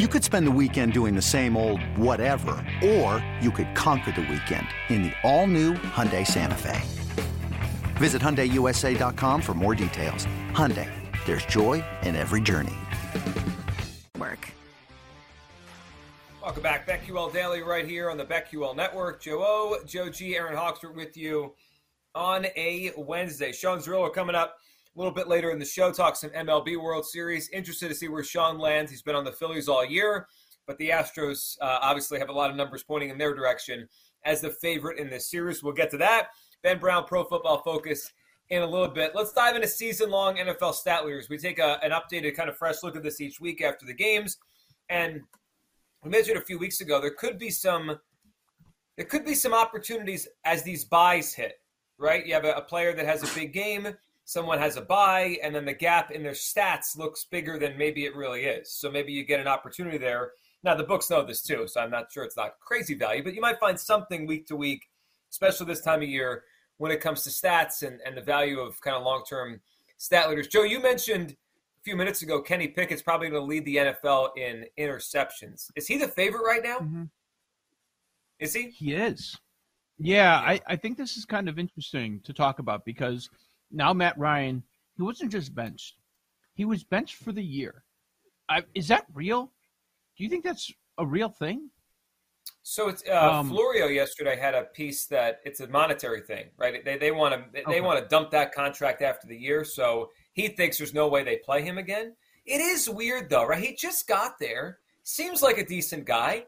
You could spend the weekend doing the same old whatever, or you could conquer the weekend in the all-new Hyundai Santa Fe. Visit HyundaiUSA.com for more details. Hyundai, there's joy in every journey. Work. Welcome back. BetQL Daily right here on the BetQL Network. Joe O, Joe G, Aaron Hawksworth with you on a Wednesday. Sean Zerillo coming up a little bit later in the show. Talk some MLB World Series. Interested to see where Sean lands. He's been on the Phillies all year, but the Astros uh, obviously have a lot of numbers pointing in their direction as the favorite in this series. We'll get to that. Ben Brown, Pro Football Focus in a little bit. Let's dive into season long NFL stat leaders. We take a, an updated, kind of fresh look at this each week after the games. And we mentioned a few weeks ago there could be some there could be some opportunities as these byes hit, right? You have a, a player that has a big game, someone has a bye, and then the gap in their stats looks bigger than maybe it really is. So maybe you get an opportunity there. Now the books know this too, so I'm not sure it's not crazy value, but you might find something week to week, especially this time of year when it comes to stats and, and the value of kind of long term stat leaders. Joe, you mentioned a few minutes ago, Kenny Pickett's probably going to lead the NFL in interceptions. Is he the favorite right now? Mm-hmm. Is he? He is. Yeah, I, I think this is kind of interesting to talk about because now Matt Ryan, he wasn't just benched, he was benched for the year. I, is that real? Do you think that's a real thing? So it's uh, um, Florio yesterday had a piece that it's a monetary thing, right? They they want to they okay. want to dump that contract after the year, so he thinks there's no way they play him again. It is weird though, right? He just got there. Seems like a decent guy.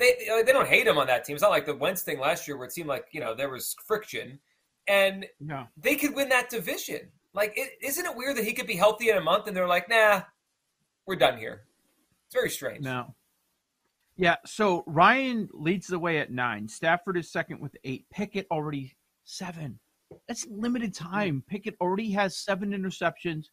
They they don't hate him on that team. It's not like the Wentz thing last year where it seemed like you know there was friction, and no. they could win that division. Like, is not it weird that he could be healthy in a month and they're like, nah, we're done here. It's very strange. No. Yeah, so Ryan leads the way at nine. Stafford is second with eight. Pickett already seven. That's limited time. Pickett already has seven interceptions.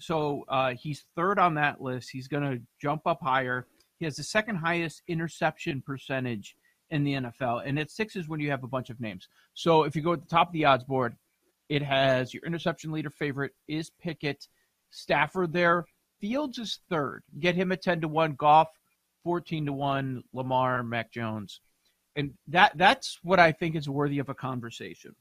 So uh, he's third on that list. He's going to jump up higher. He has the second highest interception percentage in the NFL. And at six is when you have a bunch of names. So if you go at the top of the odds board, it has your interception leader favorite is Pickett. Stafford there. Fields is third. Get him at 10 to 1. Goff, 14 to 1. Lamar, Mac Jones. And that that's what I think is worthy of a conversation.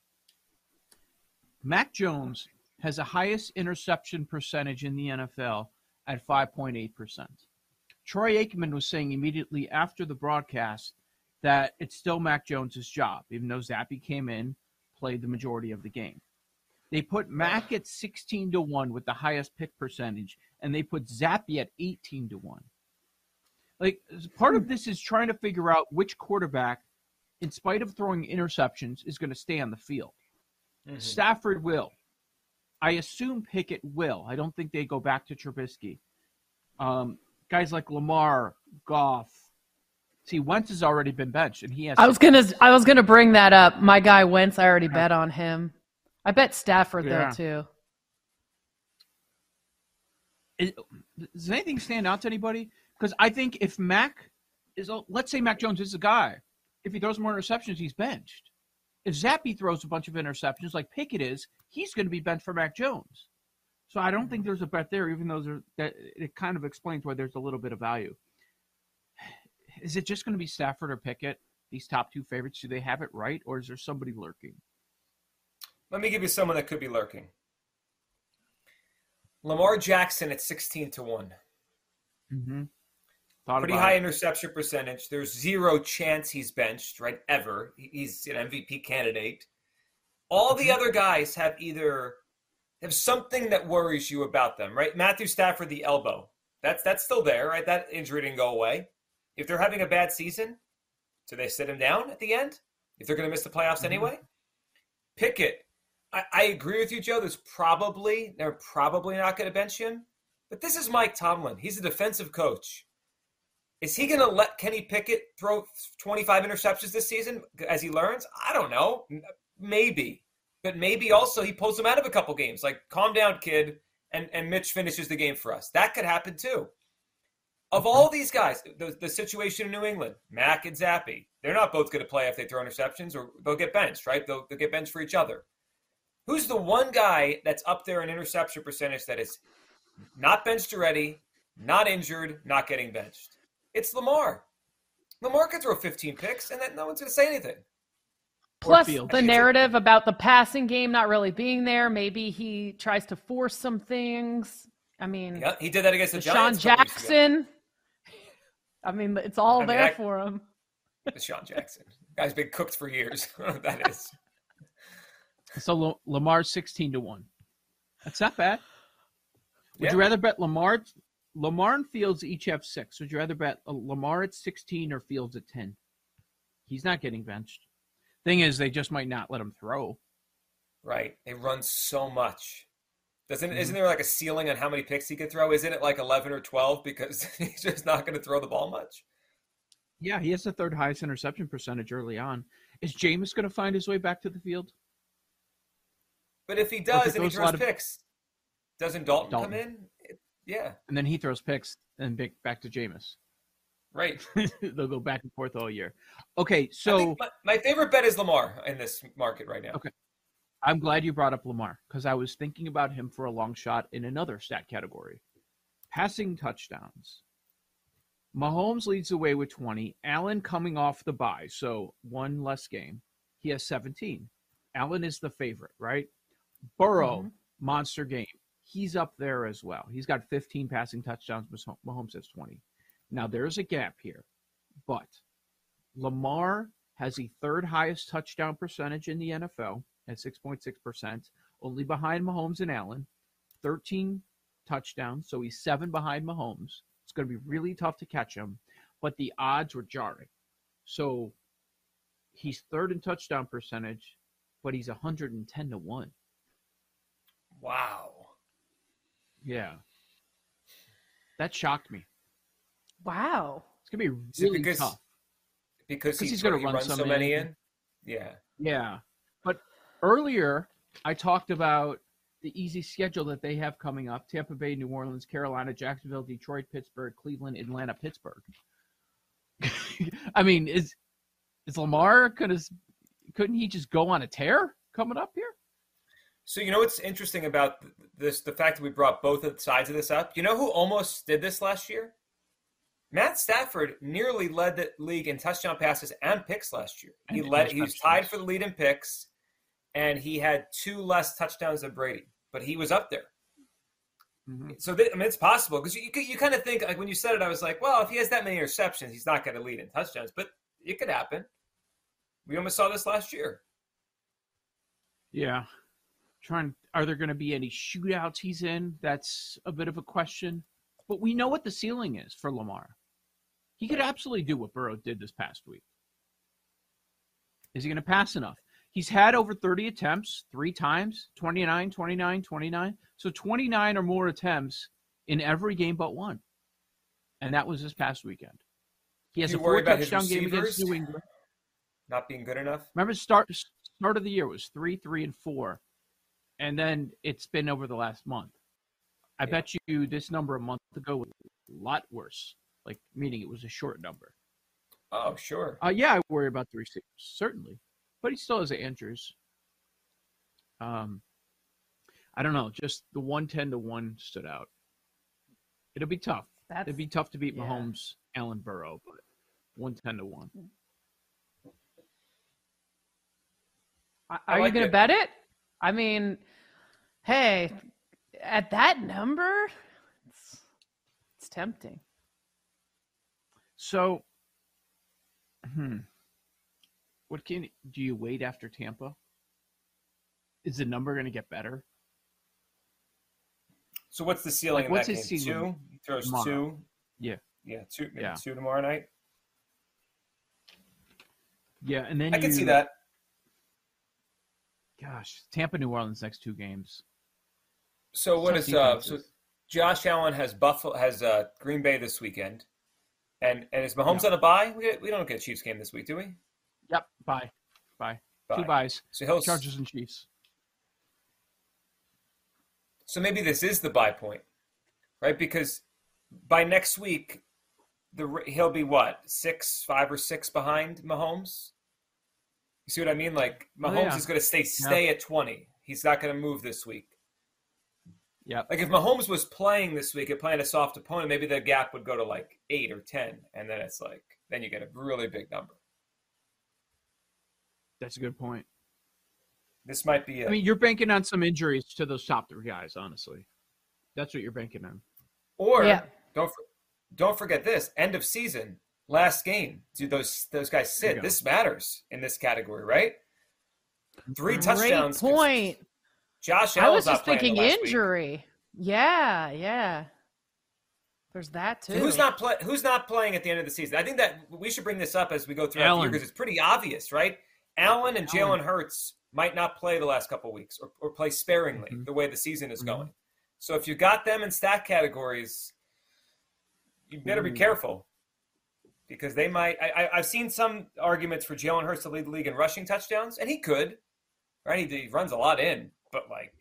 Mac Jones has the highest interception percentage in the NFL at 5.8%. Troy Aikman was saying immediately after the broadcast that it's still Mac Jones's job, even though Zappe came in, played the majority of the game. They put Mac at 16 to 1 with the highest pick percentage, and they put Zappe at 18 to 1. Like part of this is trying to figure out which quarterback, in spite of throwing interceptions, is going to stay on the field. Mm-hmm. Stafford will. I assume Pickett will. I don't think they go back to Trubisky. Um, guys like Lamar, Goff. See, Wentz has already been benched, and he has. I was gonna. I was gonna bring that up. My guy Wentz. I already bet on him. I bet Stafford yeah. though too. Is, does anything stand out to anybody? Because I think if Mac is, let's say Mac Jones is a guy, if he throws more interceptions, he's benched if Zappe throws a bunch of interceptions like Pickett is, he's going to be benched for Mac Jones. So I don't think mm-hmm. there's a bet there, even though there, that it kind of explains why there's a little bit of value. Is it just going to be Stafford or Pickett? These top two favorites, do they have it right, or is there somebody lurking? Let me give you someone that could be lurking. Lamar Jackson at sixteen to one. Mm-hmm. Pretty high it. interception percentage. There's zero chance he's benched, right? Ever. He's an MVP candidate. All the mm-hmm. other guys have either have something that worries you about them, right? Matthew Stafford, the elbow. That's that's still there, right? That injury didn't go away. If they're having a bad season, do they sit him down at the end? If they're going to miss the playoffs mm-hmm. anyway? Pickett. I, I agree with you, Joe. There's probably they're probably not going to bench him. But this is Mike Tomlin. He's a defensive coach. Is he going to let Kenny Pickett throw 25 interceptions this season as he learns? I don't know. Maybe. But maybe also he pulls him out of a couple games. Like, calm down, kid, and, and Mitch finishes the game for us. That could happen too. Of all these guys, the, the situation in New England, Mac and Zappe, they're not both going to play if they throw interceptions or they'll get benched, right? They'll, they'll get benched for each other. Who's the one guy that's up there in interception percentage that is not benched already, not injured, not getting benched? It's Lamar. Lamar could throw 15 picks and then no one's going to say anything. Plus the narrative about the passing game not really being there. Maybe he tries to force some things. I mean, yeah, he did that against the Sean Jackson. I mean, it's all I mean, there I, for him. Sean Jackson. Guy's been cooked for years. that is. So L- Lamar sixteen to one. That's not bad. Would yeah. you rather bet Lamar? Lamar and Fields each have six. Would you rather bet uh, Lamar at sixteen or Fields at ten? He's not getting benched. Thing is, they just might not let him throw. Right. They run so much. Doesn't mm-hmm. isn't there like a ceiling on how many picks he could throw? Isn't it like eleven or twelve because he's just not going to throw the ball much? Yeah, he has the third highest interception percentage early on. Is Jameis going to find his way back to the field? But if he does and he throws picks, of... doesn't Dalton, Dalton, come in? yeah. And then he throws picks and back to Jameis. Right. They'll go back and forth all year. Okay, so my, my, favorite bet is Lamar in this market right now. Okay. I'm glad you brought up Lamar because I was thinking about him for a long shot in another stat category passing touchdowns. Mahomes leads the way with 20. Allen coming off the bye, so one less game. He has 17. Allen is the favorite, right? Burrow, mm-hmm. monster game. He's up there as well. He's got 15 passing touchdowns. Mahomes has 20. Now, there's a gap here, but Lamar has the third highest touchdown percentage in the NFL at 6.6%, only behind Mahomes and Allen. 13 touchdowns, so he's seven behind Mahomes. It's going to be really tough to catch him, but the odds were jarring. So he's third in touchdown percentage, but he's 110 to 1. Wow. Yeah. That shocked me. Wow. It's going to be really because, tough. Because, he's, he's going to run so many in. in. Yeah. Yeah earlier I talked about the easy schedule that they have coming up Tampa Bay, New Orleans, Carolina, Jacksonville, Detroit, Pittsburgh, Cleveland, Atlanta, Pittsburgh. I mean, is is Lamar could couldn't he just go on a tear coming up here? So you know what's interesting about this the fact that we brought both sides of this up? You know who almost did this last year? Matt Stafford nearly led the league in touchdown passes and picks last year. He led he was tied for the lead in picks and he had two less touchdowns than Brady, but he was up there. Mm-hmm. So th- I mean, it's possible because you, you, you kind of think like when you said it, I was like, well, if he has that many interceptions, he's not going to lead in touchdowns, but it could happen. We almost saw this last year. Yeah, trying. Are there going to be any shootouts he's in? That's a bit of a question. But we know what the ceiling is for Lamar. He could absolutely do what Burrow did this past week. Is he going to pass enough? He's had over 30 attempts three times 29, 29, 29. So 29 or more attempts in every game but one. And that was this past weekend. He has a four touchdown game against New England. Not being good enough. Remember, start start of the year was three, three, and four, and then it's been over the last month. I yeah. bet you this number a month ago was a lot worse. Like meaning it was a short number. Oh, sure. Uh, yeah, I worry about the receivers certainly but he still has Andrews. Um, I don't know. Just the one ten to one stood out. It'll be tough. That's, It'd be tough to beat yeah. Mahomes, Allen Burrow, but one ten to one. Are like you going to bet it? I mean, hey, at that number, it's, it's tempting. So, hmm. What can do you wait after Tampa? Is the number going to get better? So what's the ceiling? Like, what's his game? ceiling? Two. He throws tomorrow. two. Yeah. Yeah. Two. yeah. Two tomorrow night. Yeah, and then I you, can see that. Gosh, Tampa, New Orleans next two games. So what is uh? So Josh Allen has Buffalo has uh, Green Bay this weekend, and and is Mahomes yeah. on a bye? We, we don't get Chiefs game this week, do we? Yep, bye, bye, bye. two byes. So he'll Chargers and Chiefs. So maybe this is the buy point, right? Because by next week, the he'll be what six, five or six behind Mahomes. You see what I mean? Like oh, Mahomes oh, yeah. is going to stay stay yeah. at twenty. He's not going to move this week. Yeah. Like if Mahomes was playing this week and playing a soft opponent, maybe the gap would go to like eight or ten, and then it's like then you get a really big number. That's a good point. This might be. I mean, you're banking on some injuries to those top three guys. Honestly, that's what you're banking on. Or yeah. don't don't forget this end of season last game. Do those those guys sit? This matters in this category, right? Three Great touchdowns. Point. Josh Allen's I was just thinking injury. Week. Yeah, yeah. There's that too. So who's not play, Who's not playing at the end of the season? I think that we should bring this up as we go through the because it's pretty obvious, right? Allen and Jalen Hurts might not play the last couple weeks or, or play sparingly mm-hmm. the way the season is mm-hmm. going. So if you got them in stat categories, you better be careful because they might. I, have seen some arguments for Jalen Hurts to lead the league in rushing touchdowns, and he could, right? He, he runs a lot in, but like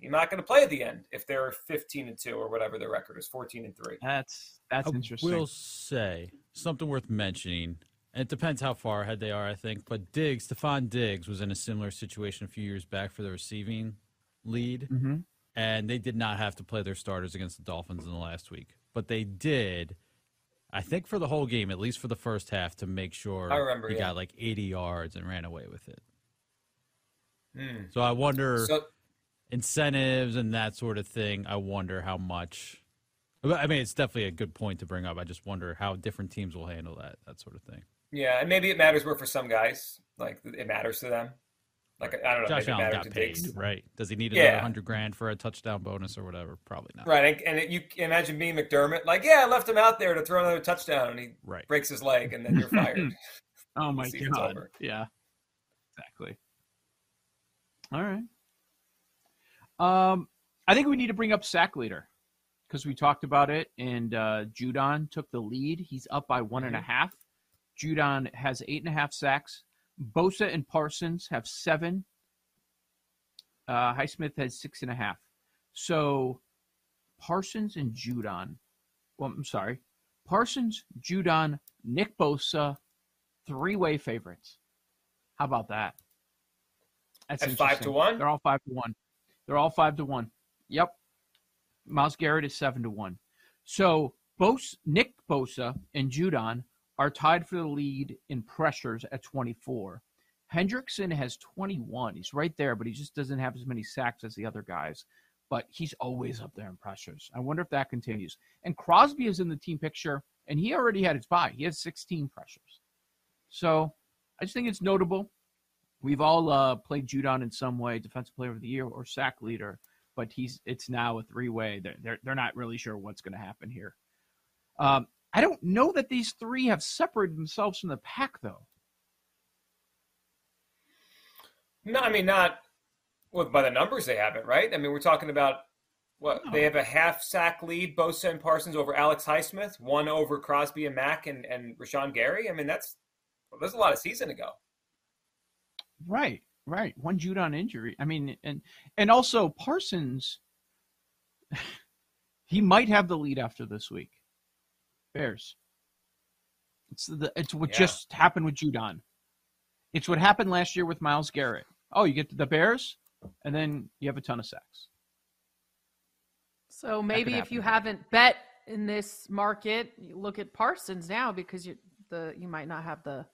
you're not going to play at the end if they're 15 and two or whatever their record is, 14 and three. That's that's I interesting. Will say something worth mentioning. It depends how far ahead they are, I think. But Diggs, Stefon Diggs, was in a similar situation a few years back for the receiving lead, mm-hmm. and they did not have to play their starters against the Dolphins in the last week, but they did. I think for the whole game, at least for the first half, to make sure I remember, he yeah. got like 80 yards and ran away with it. Mm. So I wonder so, incentives and that sort of thing. I wonder how much. I mean, it's definitely a good point to bring up. I just wonder how different teams will handle that that sort of thing. Yeah, and maybe it matters more for some guys. Like it matters to them. Like I don't know. Josh Allen got paid, right? Does he need another yeah. hundred grand for a touchdown bonus or whatever? Probably not. Right, and, and you imagine being McDermott, like, yeah, I left him out there to throw another touchdown, and he right. breaks his leg, and then you're fired. oh my god! Yeah, exactly. All right. Um, I think we need to bring up sack leader because we talked about it, and uh, Judon took the lead. He's up by one and a mm-hmm. half. Judon has eight and a half sacks. Bosa and Parsons have seven. Uh, Highsmith has six and a half. So Parsons and Judon. Well, I'm sorry. Parsons, Judon, Nick Bosa, three way favorites. How about that? That's At five to one? They're all five to one. They're all five to one. Yep. Myles Garrett is seven to one. So both Nick Bosa and Judon are tied for the lead in pressures at 24. Hendrickson has 21. He's right there, but he just doesn't have as many sacks as the other guys. But he's always up there in pressures. I wonder if that continues. And Crosby is in the team picture, and he already had his bye. He has 16 pressures. So I just think it's notable. We've all uh, played Judon in some way, defensive player of the year or sack leader, but he's it's now a three way. They're, they're, they're not really sure what's going to happen here. Um, I don't know that these three have separated themselves from the pack, though. No, I mean not well, by the numbers they haven't, right? I mean we're talking about what no. they have a half sack lead, Bosa and Parsons over Alex Highsmith, one over Crosby and Mack and and Rashan Gary. I mean that's well, there's a lot of season to go. Right, right. One Judon injury. I mean, and and also Parsons, he might have the lead after this week. Bears. It's the it's what yeah. just happened with Judon. It's what happened last year with Myles Garrett. Oh, you get the Bears, and then you have a ton of sacks. So maybe if you haven't bet in this market, you look at Parsons now because you the you might not have the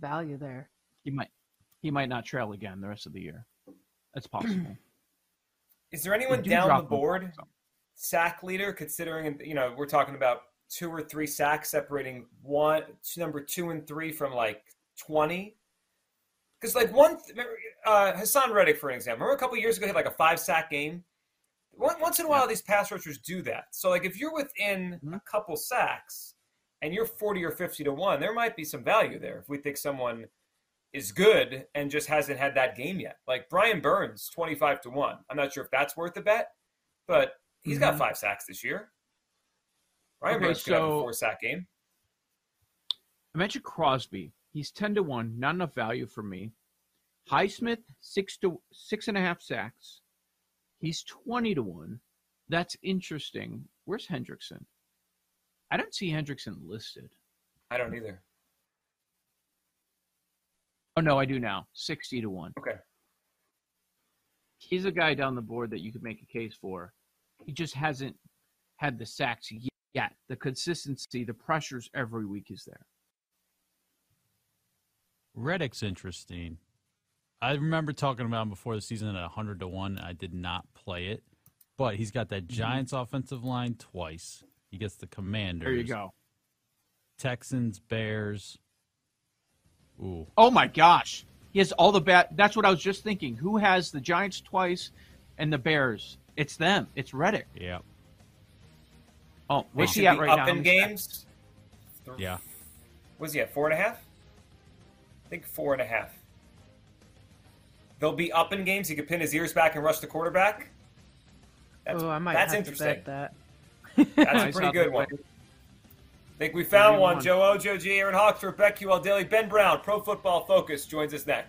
value there. He might he might not trail again the rest of the year. That's possible. Is there anyone down the board sack leader considering you know we're talking about two or three sacks separating one number two and three from like 20 because like one uh, Haason Reddick for an example remember a couple years ago he had like a five sack game once in a while these pass rushers do that so like if you're within mm-hmm. a couple sacks and you're 40 or 50 to 1 there might be some value there if we think someone is good and just hasn't had that game yet like Brian Burns 25 to 1 I'm not sure if that's worth a bet but He's mm-hmm. got five sacks this year. Ryan okay, so, could have a four sack game. I mentioned Crosby. He's ten to one. Not enough value for me. Highsmith six to six and a half sacks. He's twenty to one. That's interesting. Where's Hendrickson? I don't see Hendrickson listed. I don't either. Oh no, I do now. Sixty to one. Okay. He's a guy down the board that you could make a case for. He just hasn't had the sacks yet. Yeah, the consistency, the pressures every week is there. Reddick's interesting. I remember talking about him before the season at 100 to 1. I did not play it, but he's got that mm-hmm. Giants mm-hmm. offensive line twice. He gets the Commanders. There you go. Texans, Bears. Ooh. Oh my gosh. He has all the bad. That's what I was just thinking. Who has the Giants twice and the Bears? It's them. It's Reddick. Yeah. Oh, what's he at right up now? in games? Yeah. Was he at four and a half? I think four and a half. They'll be up in games. He could pin his ears back and rush the quarterback. That's, oh, I might that's interesting. that. That's a pretty good one. I think we found one. Joe O, Joe G, Aaron Hawks for BetQL Daily. Ben Brown, Pro Football Focus, joins us next.